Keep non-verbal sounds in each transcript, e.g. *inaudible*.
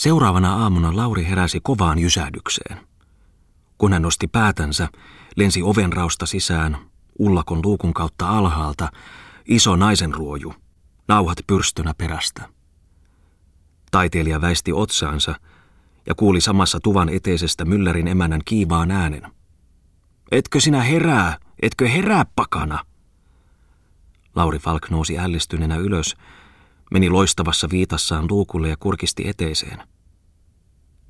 Seuraavana aamuna Lauri heräsi kovaan jysähdykseen. Kun hän nosti päätänsä, lensi ovenrausta sisään, ullakon luukun kautta alhaalta, iso naisen ruoju, nauhat pyrstönä perästä. Taiteilija väisti otsaansa ja kuuli samassa tuvan eteisestä myllärin emänän kiivaan äänen. Etkö sinä herää, etkö herää pakana? Lauri Falk nousi ällistyneenä ylös, meni loistavassa viitassaan luukulle ja kurkisti eteiseen.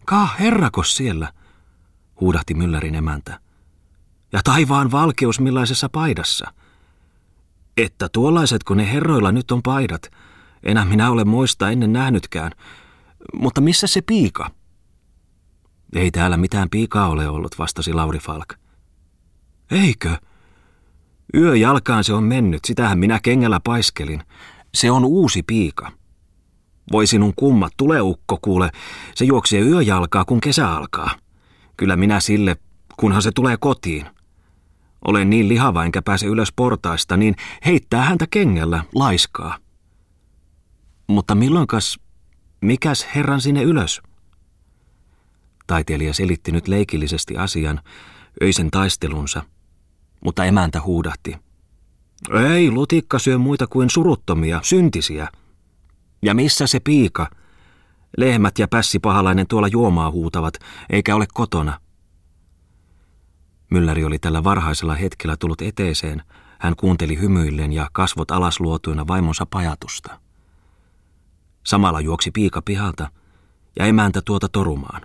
Kaa herrakos siellä, huudahti myllärin emäntä. Ja taivaan valkeus millaisessa paidassa. Että tuollaisetko ne herroilla nyt on paidat, enää minä ole muista ennen nähnytkään. Mutta missä se piika? Ei täällä mitään piikaa ole ollut, vastasi Lauri Falk. Eikö? Yö jalkaan se on mennyt, sitähän minä kengällä paiskelin. Se on uusi piika. Voi sinun kummat, tule ukko kuule, se juoksee yöjalkaa kun kesä alkaa. Kyllä minä sille, kunhan se tulee kotiin. Olen niin lihava enkä pääse ylös portaista, niin heittää häntä kengällä, laiskaa. Mutta milloinkas, mikäs herran sinne ylös? Taiteilija selitti nyt leikillisesti asian, öisen taistelunsa, mutta emäntä huudahti. Ei, lutikka syö muita kuin suruttomia, syntisiä. Ja missä se piika? Lehmät ja pässi pahalainen tuolla juomaa huutavat, eikä ole kotona. Mylläri oli tällä varhaisella hetkellä tullut eteeseen. Hän kuunteli hymyillen ja kasvot alasluotuina vaimonsa pajatusta. Samalla juoksi piika pihalta ja emäntä tuota torumaan.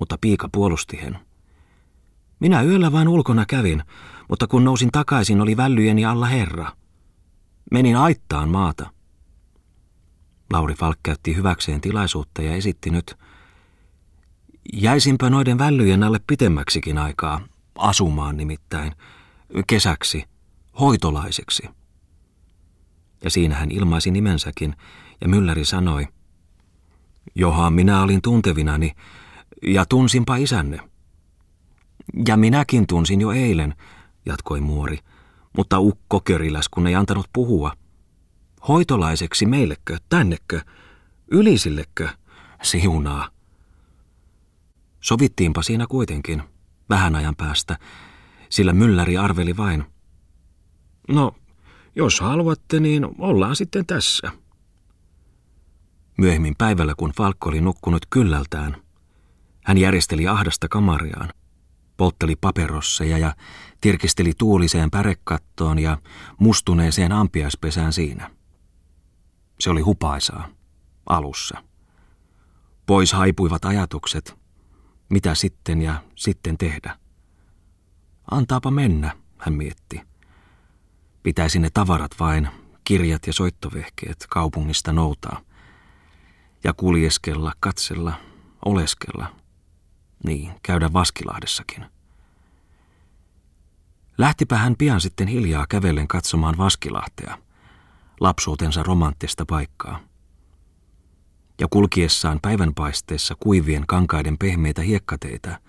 Mutta piika puolusti hän. Minä yöllä vain ulkona kävin, mutta kun nousin takaisin, oli vällyjeni alla herra. Menin aittaan maata. Lauri Falk käytti hyväkseen tilaisuutta ja esitti nyt, jäisinpä noiden vällyjen alle pitemmäksikin aikaa, asumaan nimittäin, kesäksi, hoitolaiseksi. Ja siinä hän ilmaisi nimensäkin, ja Mylläri sanoi, Johan minä olin tuntevinani, ja tunsinpa isänne. Ja minäkin tunsin jo eilen, jatkoi muori, mutta ukko köriläs, kun ei antanut puhua. Hoitolaiseksi meillekö, tännekö, ylisillekö, siunaa. Sovittiinpa siinä kuitenkin, vähän ajan päästä, sillä mylläri arveli vain. No, jos haluatte, niin ollaan sitten tässä. Myöhemmin päivällä, kun Falkko oli nukkunut kyllältään, hän järjesteli ahdasta kamariaan poltteli paperosseja ja tirkisteli tuuliseen pärekattoon ja mustuneeseen ampiaispesään siinä. Se oli hupaisaa, alussa. Pois haipuivat ajatukset, mitä sitten ja sitten tehdä. Antaapa mennä, hän mietti. Pitäisi ne tavarat vain, kirjat ja soittovehkeet kaupungista noutaa. Ja kuljeskella, katsella, oleskella – niin, käydä Vaskilahdessakin. Lähtipä hän pian sitten hiljaa kävellen katsomaan Vaskilahtea, lapsuutensa romanttista paikkaa. Ja kulkiessaan päivänpaisteessa kuivien kankaiden pehmeitä hiekkateitä,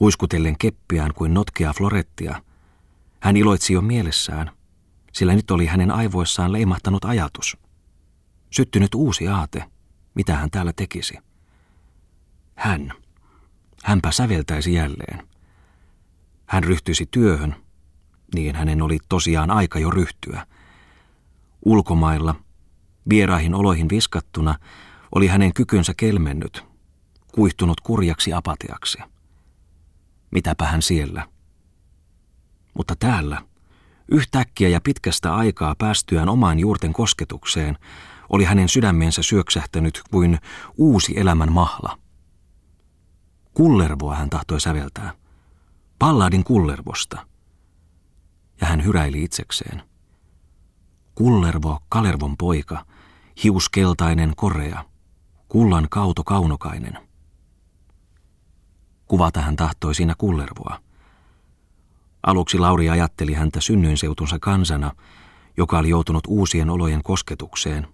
huiskutellen keppiään kuin notkea florettia, hän iloitsi jo mielessään, sillä nyt oli hänen aivoissaan leimahtanut ajatus. Syttynyt uusi aate, mitä hän täällä tekisi. Hän, hänpä säveltäisi jälleen. Hän ryhtyisi työhön, niin hänen oli tosiaan aika jo ryhtyä. Ulkomailla, vieraihin oloihin viskattuna, oli hänen kykynsä kelmennyt, kuihtunut kurjaksi apatiaksi. Mitäpä hän siellä? Mutta täällä, yhtäkkiä ja pitkästä aikaa päästyään omaan juurten kosketukseen, oli hänen sydämensä syöksähtänyt kuin uusi elämän mahla – Kullervoa hän tahtoi säveltää. Palladin kullervosta. Ja hän hyräili itsekseen. Kullervo, Kalervon poika, hiuskeltainen korea, kullan kauto kaunokainen. Kuvata hän tahtoi siinä kullervoa. Aluksi Lauri ajatteli häntä synnyinseutunsa kansana, joka oli joutunut uusien olojen kosketukseen,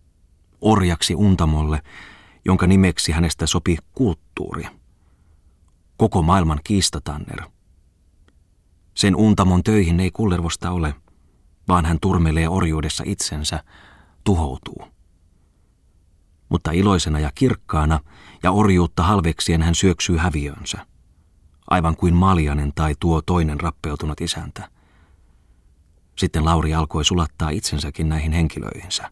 orjaksi untamolle, jonka nimeksi hänestä sopi kulttuuri koko maailman kiistatanner. Sen untamon töihin ei kullervosta ole, vaan hän turmelee orjuudessa itsensä, tuhoutuu. Mutta iloisena ja kirkkaana ja orjuutta halveksien hän syöksyy häviönsä. Aivan kuin maljanen tai tuo toinen rappeutunut isäntä. Sitten Lauri alkoi sulattaa itsensäkin näihin henkilöihinsä.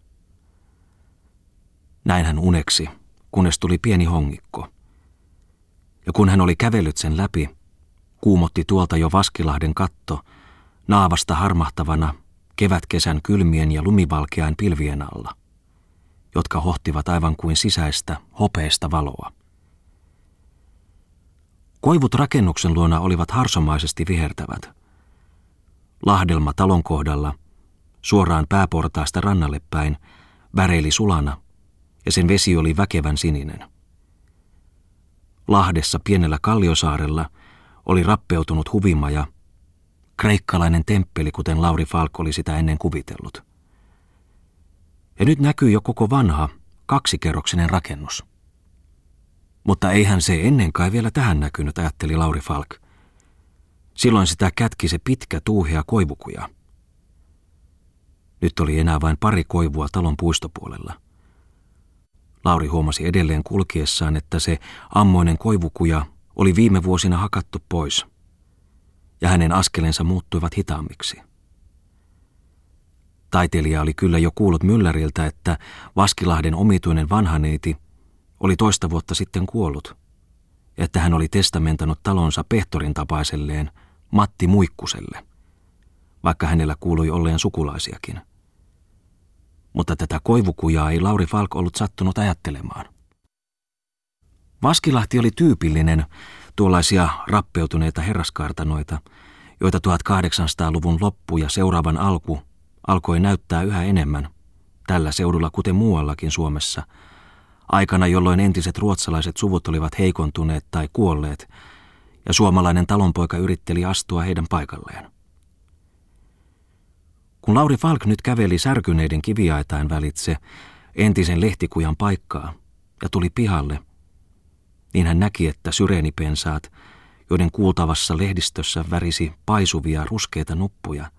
Näin hän uneksi, kunnes tuli pieni hongikko. Ja kun hän oli kävellyt sen läpi, kuumotti tuolta jo Vaskilahden katto, naavasta harmahtavana kevätkesän kylmien ja lumivalkean pilvien alla, jotka hohtivat aivan kuin sisäistä, hopeista valoa. Koivut rakennuksen luona olivat harsomaisesti vihertävät. Lahdelma talon kohdalla, suoraan pääportaasta rannalle päin, väreili sulana, ja sen vesi oli väkevän sininen. Lahdessa pienellä kalliosaarella oli rappeutunut huvimaja, kreikkalainen temppeli, kuten Lauri Falk oli sitä ennen kuvitellut. Ja nyt näkyy jo koko vanha, kaksikerroksinen rakennus. Mutta eihän se ennen kai vielä tähän näkynyt, ajatteli Lauri Falk. Silloin sitä kätki se pitkä tuuhea koivukuja. Nyt oli enää vain pari koivua talon puistopuolella. Lauri huomasi edelleen kulkiessaan, että se ammoinen koivukuja oli viime vuosina hakattu pois, ja hänen askelensa muuttuivat hitaammiksi. Taiteilija oli kyllä jo kuullut Mylläriltä, että Vaskilahden omituinen vanhaneiti oli toista vuotta sitten kuollut, että hän oli testamentanut talonsa pehtorin tapaiselleen Matti Muikkuselle, vaikka hänellä kuului olleen sukulaisiakin. Mutta tätä koivukujaa ei Lauri Falk ollut sattunut ajattelemaan. Vaskilahti oli tyypillinen tuollaisia rappeutuneita herraskartanoita, joita 1800-luvun loppu ja seuraavan alku alkoi näyttää yhä enemmän, tällä seudulla kuten muuallakin Suomessa, aikana jolloin entiset ruotsalaiset suvut olivat heikontuneet tai kuolleet, ja suomalainen talonpoika yritteli astua heidän paikalleen. Kun Lauri Falk nyt käveli särkyneiden kiviaitain välitse entisen lehtikujan paikkaa ja tuli pihalle – niin hän näki, että syreenipensaat, joiden kuultavassa lehdistössä värisi paisuvia ruskeita nuppuja,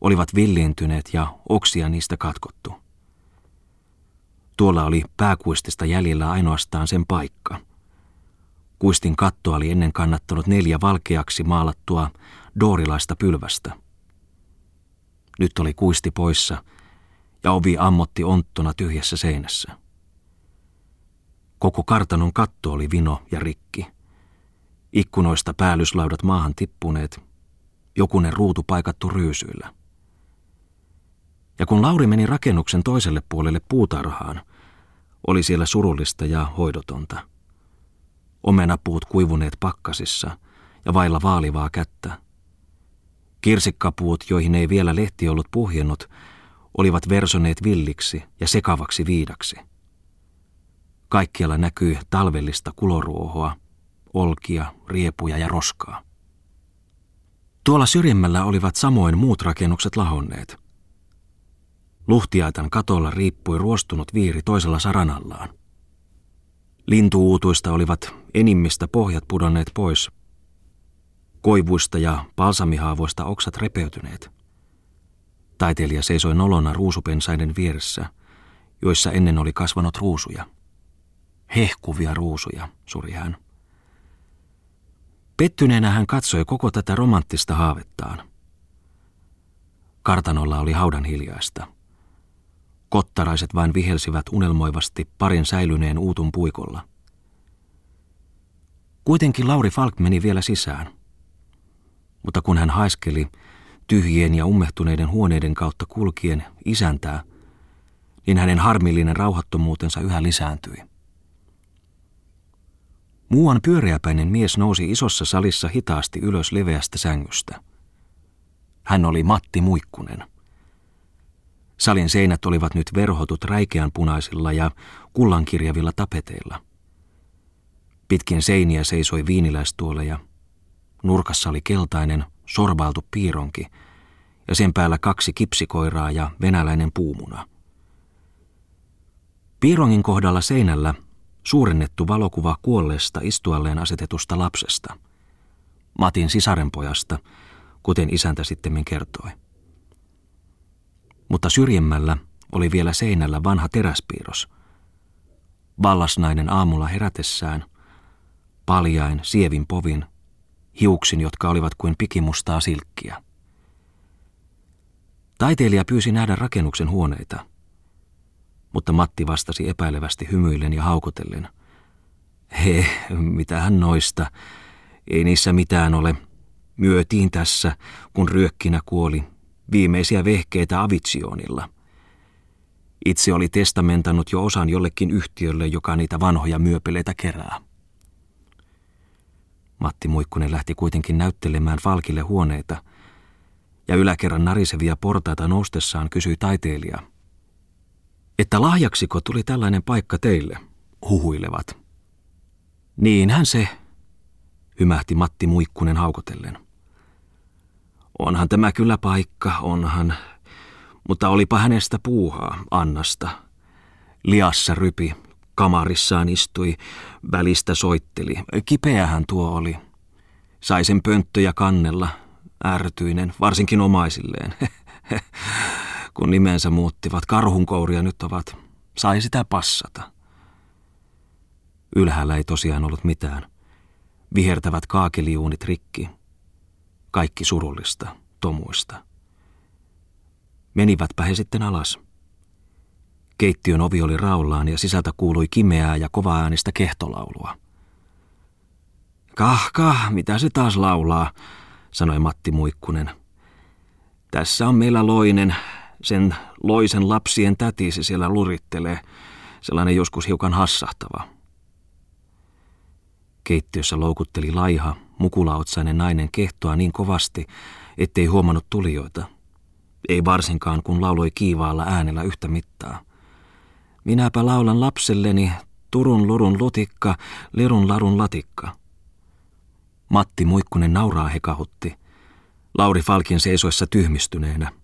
olivat villiintyneet ja oksia niistä katkottu. Tuolla oli pääkuistista jäljellä ainoastaan sen paikka. Kuistin katto oli ennen kannattanut neljä valkeaksi maalattua doorilaista pylvästä. Nyt oli kuisti poissa ja ovi ammotti onttona tyhjässä seinässä. Koko kartanon katto oli vino ja rikki. Ikkunoista päällyslaudat maahan tippuneet, jokunen ruutu paikattu ryysyillä. Ja kun Lauri meni rakennuksen toiselle puolelle puutarhaan, oli siellä surullista ja hoidotonta. Omenapuut kuivuneet pakkasissa ja vailla vaalivaa kättä. Kirsikkapuut, joihin ei vielä lehti ollut puhjennut, olivat versoneet villiksi ja sekavaksi viidaksi. Kaikkialla näkyy talvellista kuloruohoa, olkia, riepuja ja roskaa. Tuolla syrjemmällä olivat samoin muut rakennukset lahonneet. Luhtiaitan katolla riippui ruostunut viiri toisella saranallaan. Lintuuutuista olivat enimmistä pohjat pudonneet pois. Koivuista ja palsamihaavoista oksat repeytyneet. Taiteilija seisoi nolona ruusupensaiden vieressä, joissa ennen oli kasvanut ruusuja. Hehkuvia ruusuja, suri hän. Pettyneenä hän katsoi koko tätä romanttista haavettaan. Kartanolla oli haudan hiljaista. Kottaraiset vain vihelsivät unelmoivasti parin säilyneen uutun puikolla. Kuitenkin Lauri Falk meni vielä sisään. Mutta kun hän haiskeli tyhjien ja ummehtuneiden huoneiden kautta kulkien isäntää, niin hänen harmillinen rauhattomuutensa yhä lisääntyi. Muuan pyöreäpäinen mies nousi isossa salissa hitaasti ylös leveästä sängystä. Hän oli Matti Muikkunen. Salin seinät olivat nyt verhotut räikeänpunaisilla ja kullankirjavilla tapeteilla. Pitkin seiniä seisoi viiniläistuoleja. Nurkassa oli keltainen, sorbailtu piironki ja sen päällä kaksi kipsikoiraa ja venäläinen puumuna. Piirongin kohdalla seinällä suurennettu valokuva kuolleesta istualleen asetetusta lapsesta. Matin sisarenpojasta, kuten isäntä sitten kertoi. Mutta syrjemmällä oli vielä seinällä vanha teräspiirros. vallasnainen aamulla herätessään, paljain, sievin povin, hiuksin, jotka olivat kuin pikimustaa silkkiä. Taiteilija pyysi nähdä rakennuksen huoneita, mutta Matti vastasi epäilevästi hymyillen ja haukotellen. He, mitähän noista, ei niissä mitään ole. Myötiin tässä, kun ryökkinä kuoli, viimeisiä vehkeitä Avitsionilla. Itse oli testamentannut jo osan jollekin yhtiölle, joka niitä vanhoja myöpeleitä kerää. Matti Muikkunen lähti kuitenkin näyttelemään Falkille huoneita, ja yläkerran narisevia portaita noustessaan kysyi taiteilija, että lahjaksiko tuli tällainen paikka teille, huhuilevat. Niinhän se, hymähti Matti Muikkunen haukotellen. Onhan tämä kyllä paikka, onhan, mutta olipa hänestä puuhaa, Annasta. Liassa rypi, kamarissaan istui, välistä soitteli. Kipeähän tuo oli. Sai sen pönttöjä kannella, ärtyinen, varsinkin omaisilleen. *laughs* Kun nimensä muuttivat, karhunkouria nyt ovat. Sai sitä passata. Ylhäällä ei tosiaan ollut mitään. Vihertävät kaakeliuunit rikki. Kaikki surullista, tomuista. Menivätpä he sitten alas. Keittiön ovi oli raullaan ja sisältä kuului kimeää ja äänistä kehtolaulua. Kah, kah, mitä se taas laulaa, sanoi Matti Muikkunen. Tässä on meillä loinen, sen loisen lapsien tätisi siellä lurittelee, sellainen joskus hiukan hassahtava. Keittiössä loukutteli laiha, mukulaotsainen nainen kehtoa niin kovasti, ettei huomannut tulijoita. Ei varsinkaan, kun lauloi kiivaalla äänellä yhtä mittaa. Minäpä laulan lapselleni Turun lurun lutikka, lirun larun latikka. Matti Muikkunen nauraa hekahutti. Lauri Falkin seisoessa tyhmistyneenä.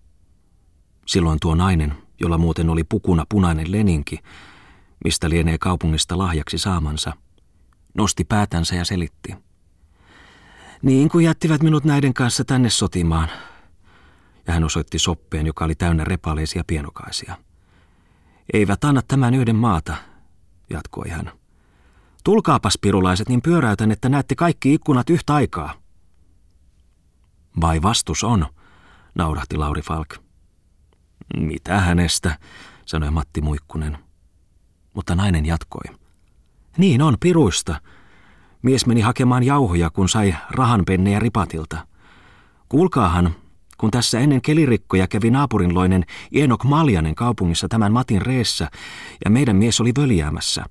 Silloin tuo nainen, jolla muuten oli pukuna punainen leninki, mistä lienee kaupungista lahjaksi saamansa, nosti päätänsä ja selitti. Niin kuin jättivät minut näiden kanssa tänne sotimaan. Ja hän osoitti soppeen, joka oli täynnä repaleisia pienokaisia. Eivät anna tämän yhden maata, jatkoi hän. Tulkaapas pirulaiset, niin pyöräytän, että näette kaikki ikkunat yhtä aikaa. Vai vastus on, naurahti Lauri Falk. Mitä hänestä, sanoi Matti Muikkunen. Mutta nainen jatkoi. Niin on, piruista. Mies meni hakemaan jauhoja, kun sai rahanpennejä ripatilta. Kuulkaahan, kun tässä ennen kelirikkoja kävi naapurinloinen Enok Maljanen kaupungissa tämän Matin reessä, ja meidän mies oli völjäämässä.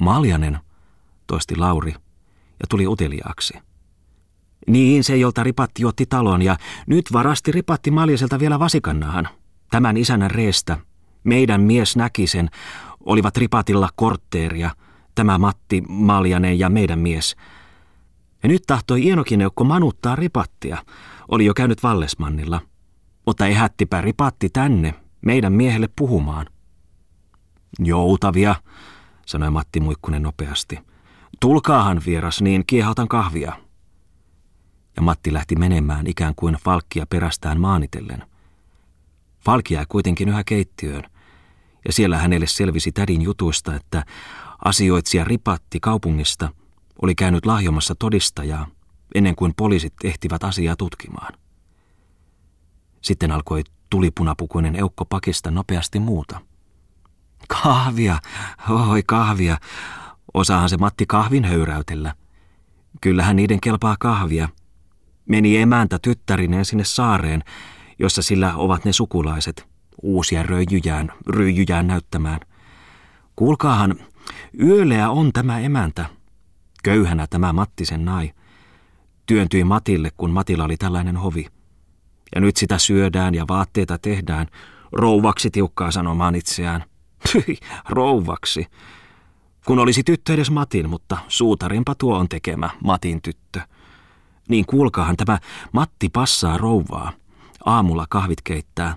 Maljanen, toisti Lauri, ja tuli uteliaaksi. Niin, se, jolta ripatti otti talon, ja nyt varasti ripatti Maljaselta vielä vasikannahan. Tämän isänän reestä, meidän mies näki sen, olivat ripatilla kortteeria, tämä Matti, Maljanen ja meidän mies. Ja nyt tahtoi Ienokineukko manuttaa ripattia, oli jo käynyt Vallesmannilla. Mutta ehättipä ripatti tänne, meidän miehelle puhumaan. Joutavia, sanoi Matti Muikkunen nopeasti. Tulkaahan vieras, niin kiehautan kahvia. Matti lähti menemään ikään kuin Falkkia perästään maanitellen. Falkia jäi kuitenkin yhä keittiöön, ja siellä hänelle selvisi tädin jutuista, että asioitsija Ripatti kaupungista oli käynyt lahjomassa todistajaa ennen kuin poliisit ehtivät asiaa tutkimaan. Sitten alkoi tulipunapukuinen eukko pakista nopeasti muuta. Kahvia, oi kahvia. Osaahan se Matti kahvin höyräytellä. Kyllähän niiden kelpaa kahvia. Meni emäntä tyttärineen sinne saareen, jossa sillä ovat ne sukulaiset, uusia röijyjään, ryijyjään näyttämään. Kuulkaahan, yöleä on tämä emäntä. Köyhänä tämä Mattisen nai. Työntyi Matille, kun Matilla oli tällainen hovi. Ja nyt sitä syödään ja vaatteita tehdään. Rouvaksi tiukkaa sanomaan itseään. *laughs* rouvaksi. Kun olisi tyttö edes Matin, mutta suutarinpa tuo on tekemä, Matin tyttö. Niin kuulkaahan tämä Matti passaa rouvaa. Aamulla kahvit keittää,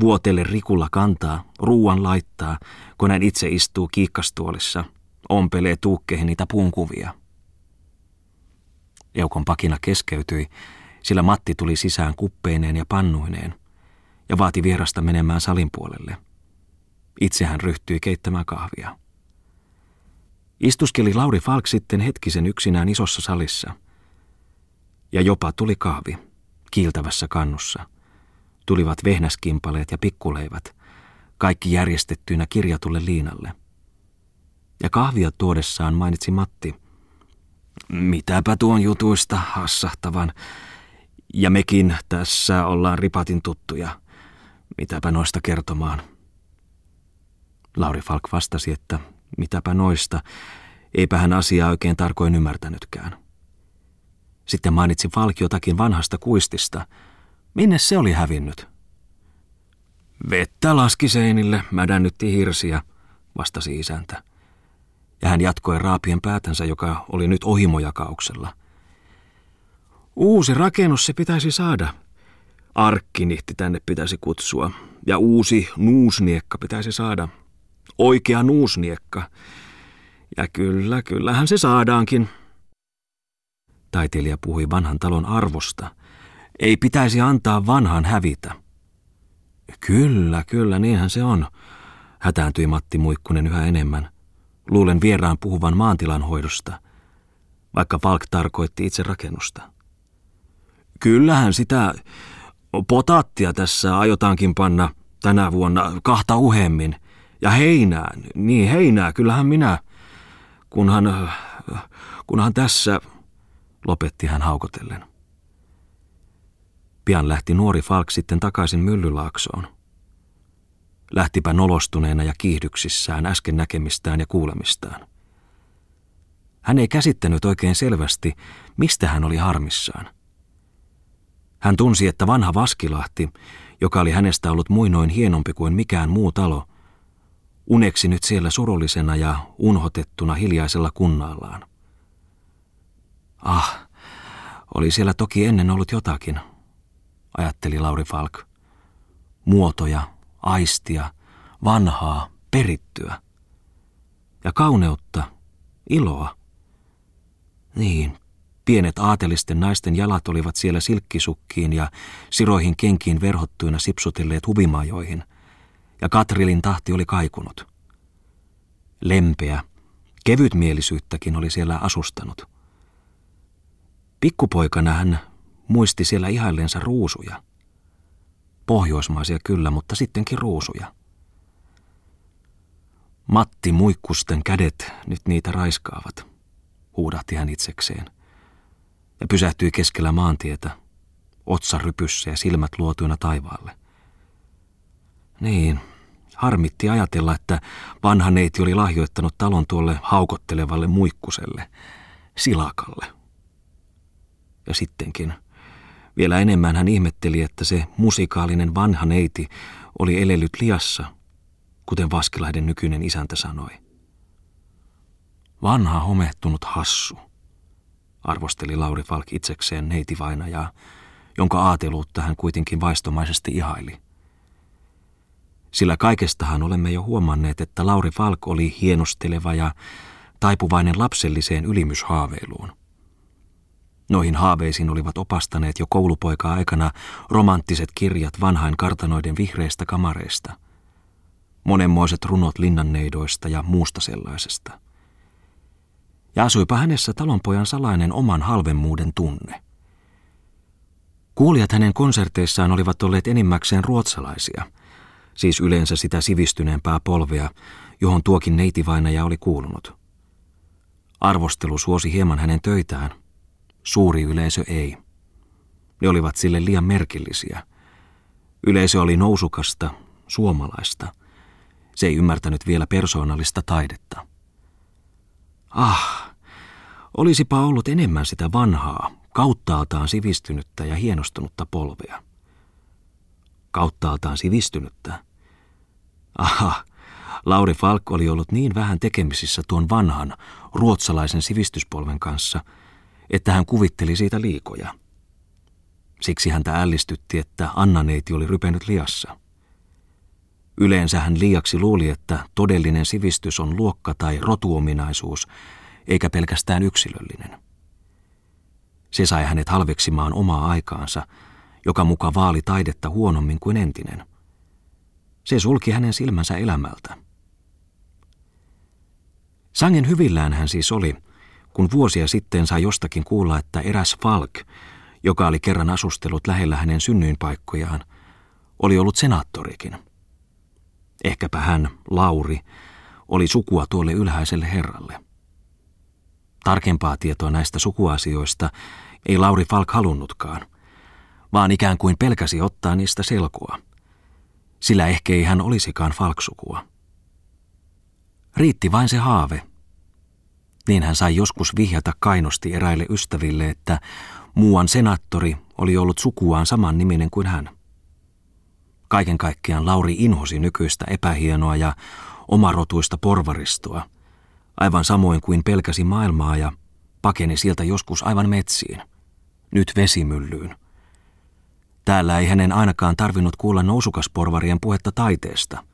vuotelle rikulla kantaa, ruuan laittaa, kun hän itse istuu kiikkastuolissa, ompelee tuukkeihin niitä puunkuvia. Eukon pakina keskeytyi, sillä Matti tuli sisään kuppeineen ja pannuineen ja vaati vierasta menemään salin puolelle. Itse hän ryhtyi keittämään kahvia. Istuskeli Lauri Falk sitten hetkisen yksinään isossa salissa. Ja jopa tuli kahvi, kiiltävässä kannussa. Tulivat vehnäskimpaleet ja pikkuleivät, kaikki järjestettyinä kirjatulle liinalle. Ja kahvia tuodessaan mainitsi Matti. Mitäpä tuon jutuista hassahtavan. Ja mekin tässä ollaan ripatin tuttuja. Mitäpä noista kertomaan. Lauri Falk vastasi, että mitäpä noista, eipä hän asiaa oikein tarkoin ymmärtänytkään. Sitten mainitsi Falk jotakin vanhasta kuistista. Minne se oli hävinnyt? Vettä laski seinille, mädännytti hirsiä, vastasi isäntä. Ja hän jatkoi raapien päätänsä, joka oli nyt ohimojakauksella. Uusi rakennus se pitäisi saada. Arkkinihti tänne pitäisi kutsua. Ja uusi nuusniekka pitäisi saada. Oikea nuusniekka. Ja kyllä, kyllähän se saadaankin. Taiteilija puhui vanhan talon arvosta. Ei pitäisi antaa vanhan hävitä. Kyllä, kyllä, niinhän se on, hätääntyi Matti Muikkunen yhä enemmän. Luulen vieraan puhuvan maantilan hoidosta, vaikka Falk tarkoitti itse rakennusta. Kyllähän sitä potaattia tässä aiotaankin panna tänä vuonna kahta uhemmin. Ja heinää, niin heinää, kyllähän minä, kunhan, kunhan tässä, lopetti hän haukotellen. Pian lähti nuori Falk sitten takaisin myllylaaksoon. Lähtipä nolostuneena ja kiihdyksissään äsken näkemistään ja kuulemistaan. Hän ei käsittänyt oikein selvästi, mistä hän oli harmissaan. Hän tunsi, että vanha Vaskilahti, joka oli hänestä ollut muinoin hienompi kuin mikään muu talo, uneksi nyt siellä surullisena ja unhotettuna hiljaisella kunnallaan. Ah, oli siellä toki ennen ollut jotakin, ajatteli Lauri Falk. Muotoja, aistia, vanhaa, perittyä. Ja kauneutta, iloa. Niin, pienet aatelisten naisten jalat olivat siellä silkkisukkiin ja siroihin kenkiin verhottuina sipsutelleet huvimajoihin, ja Katrilin tahti oli kaikunut. Lempeä, kevytmielisyyttäkin oli siellä asustanut. Pikkupoikana hän muisti siellä ihaillensa ruusuja. Pohjoismaisia kyllä, mutta sittenkin ruusuja. Matti muikkusten kädet nyt niitä raiskaavat, huudahti hän itsekseen. Ja pysähtyi keskellä maantietä, otsa rypyssä ja silmät luotuina taivaalle. Niin, harmitti ajatella, että vanha neiti oli lahjoittanut talon tuolle haukottelevalle muikkuselle, silakalle. Ja sittenkin – vielä enemmän hän ihmetteli, että se musikaalinen vanha neiti oli elellyt liassa, kuten Vaskilaiden nykyinen isäntä sanoi. Vanha homehtunut hassu, arvosteli Lauri Falk itsekseen neitivainajaa, jonka aateluutta hän kuitenkin vaistomaisesti ihaili. Sillä kaikestahan olemme jo huomanneet, että Lauri Falk oli hienosteleva ja taipuvainen lapselliseen ylimyshaaveiluun. Noihin haaveisiin olivat opastaneet jo koulupoika-aikana romanttiset kirjat vanhain kartanoiden vihreistä kamareista, monenmoiset runot linnanneidoista ja muusta sellaisesta. Ja asuipa hänessä talonpojan salainen oman halvemmuuden tunne. Kuulijat hänen konserteissaan olivat olleet enimmäkseen ruotsalaisia, siis yleensä sitä sivistyneempää polvea, johon tuokin neitivainaja oli kuulunut. Arvostelu suosi hieman hänen töitään, Suuri yleisö ei. Ne olivat sille liian merkillisiä. Yleisö oli nousukasta, suomalaista. Se ei ymmärtänyt vielä persoonallista taidetta. Ah, olisipa ollut enemmän sitä vanhaa, kauttaaltaan sivistynyttä ja hienostunutta polvea. Kauttaaltaan sivistynyttä? Aha, Lauri Falk oli ollut niin vähän tekemisissä tuon vanhan, ruotsalaisen sivistyspolven kanssa – että hän kuvitteli siitä liikoja. Siksi häntä ällistytti, että Anna-neiti oli rypenyt liassa. Yleensä hän liiaksi luuli, että todellinen sivistys on luokka- tai rotuominaisuus, eikä pelkästään yksilöllinen. Se sai hänet halveksimaan omaa aikaansa, joka muka vaali taidetta huonommin kuin entinen. Se sulki hänen silmänsä elämältä. Sangen hyvillään hän siis oli, kun vuosia sitten sai jostakin kuulla, että eräs Falk, joka oli kerran asustellut lähellä hänen synnyinpaikkojaan, oli ollut senaattorikin. Ehkäpä hän, Lauri, oli sukua tuolle ylhäiselle herralle. Tarkempaa tietoa näistä sukuasioista ei Lauri Falk halunnutkaan, vaan ikään kuin pelkäsi ottaa niistä selkoa. Sillä ehkä ei hän olisikaan Falksukua. Riitti vain se haave. Niin hän sai joskus vihjata kainosti eräille ystäville, että muuan senaattori oli ollut sukuaan saman niminen kuin hän. Kaiken kaikkiaan Lauri inhosi nykyistä epähienoa ja omarotuista porvaristoa, aivan samoin kuin pelkäsi maailmaa ja pakeni sieltä joskus aivan metsiin, nyt vesimyllyyn. Täällä ei hänen ainakaan tarvinnut kuulla nousukasporvarien puhetta taiteesta.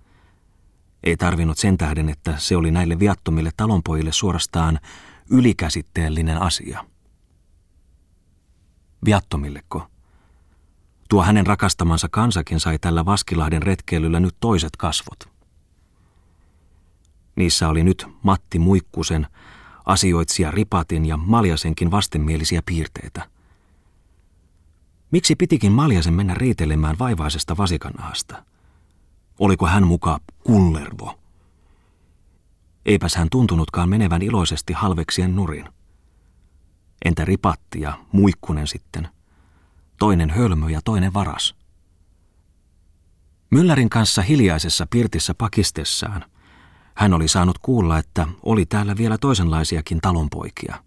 Ei tarvinnut sen tähden, että se oli näille viattomille talonpojille suorastaan ylikäsitteellinen asia. Viattomilleko? Tuo hänen rakastamansa kansakin sai tällä Vaskilahden retkeilyllä nyt toiset kasvot. Niissä oli nyt Matti Muikkusen, asioitsija Ripatin ja Maljasenkin vastenmielisiä piirteitä. Miksi pitikin Maljasen mennä riitelemään vaivaisesta vasikanahasta? Oliko hän muka kullervo? Eipäs hän tuntunutkaan menevän iloisesti halveksien nurin. Entä Ripatti ja Muikkunen sitten? Toinen hölmö ja toinen varas. Myllärin kanssa hiljaisessa pirtissä pakistessaan – hän oli saanut kuulla, että oli täällä vielä toisenlaisiakin talonpoikia.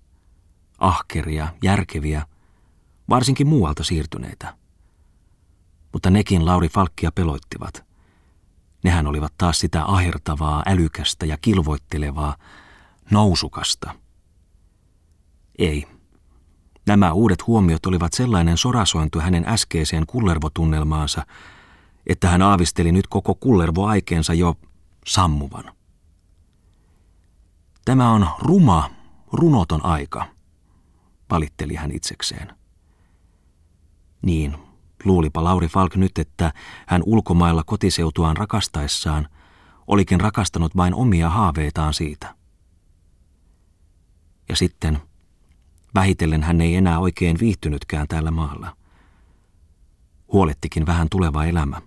Ahkeria, järkeviä, varsinkin muualta siirtyneitä. Mutta nekin Lauri Falkkia peloittivat. Nehän olivat taas sitä ahertavaa, älykästä ja kilvoittelevaa, nousukasta. Ei. Nämä uudet huomiot olivat sellainen sorasointu hänen äskeiseen kullervotunnelmaansa, että hän aavisteli nyt koko kullervoaikeensa jo sammuvan. Tämä on ruma, runoton aika, valitteli hän itsekseen. Niin, luulipa Lauri Falk nyt, että hän ulkomailla kotiseutuaan rakastaessaan olikin rakastanut vain omia haaveitaan siitä. Ja sitten, vähitellen hän ei enää oikein viihtynytkään täällä maalla. Huolettikin vähän tuleva elämä.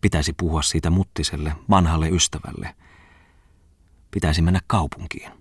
Pitäisi puhua siitä muttiselle, vanhalle ystävälle – pitäisi mennä kaupunkiin.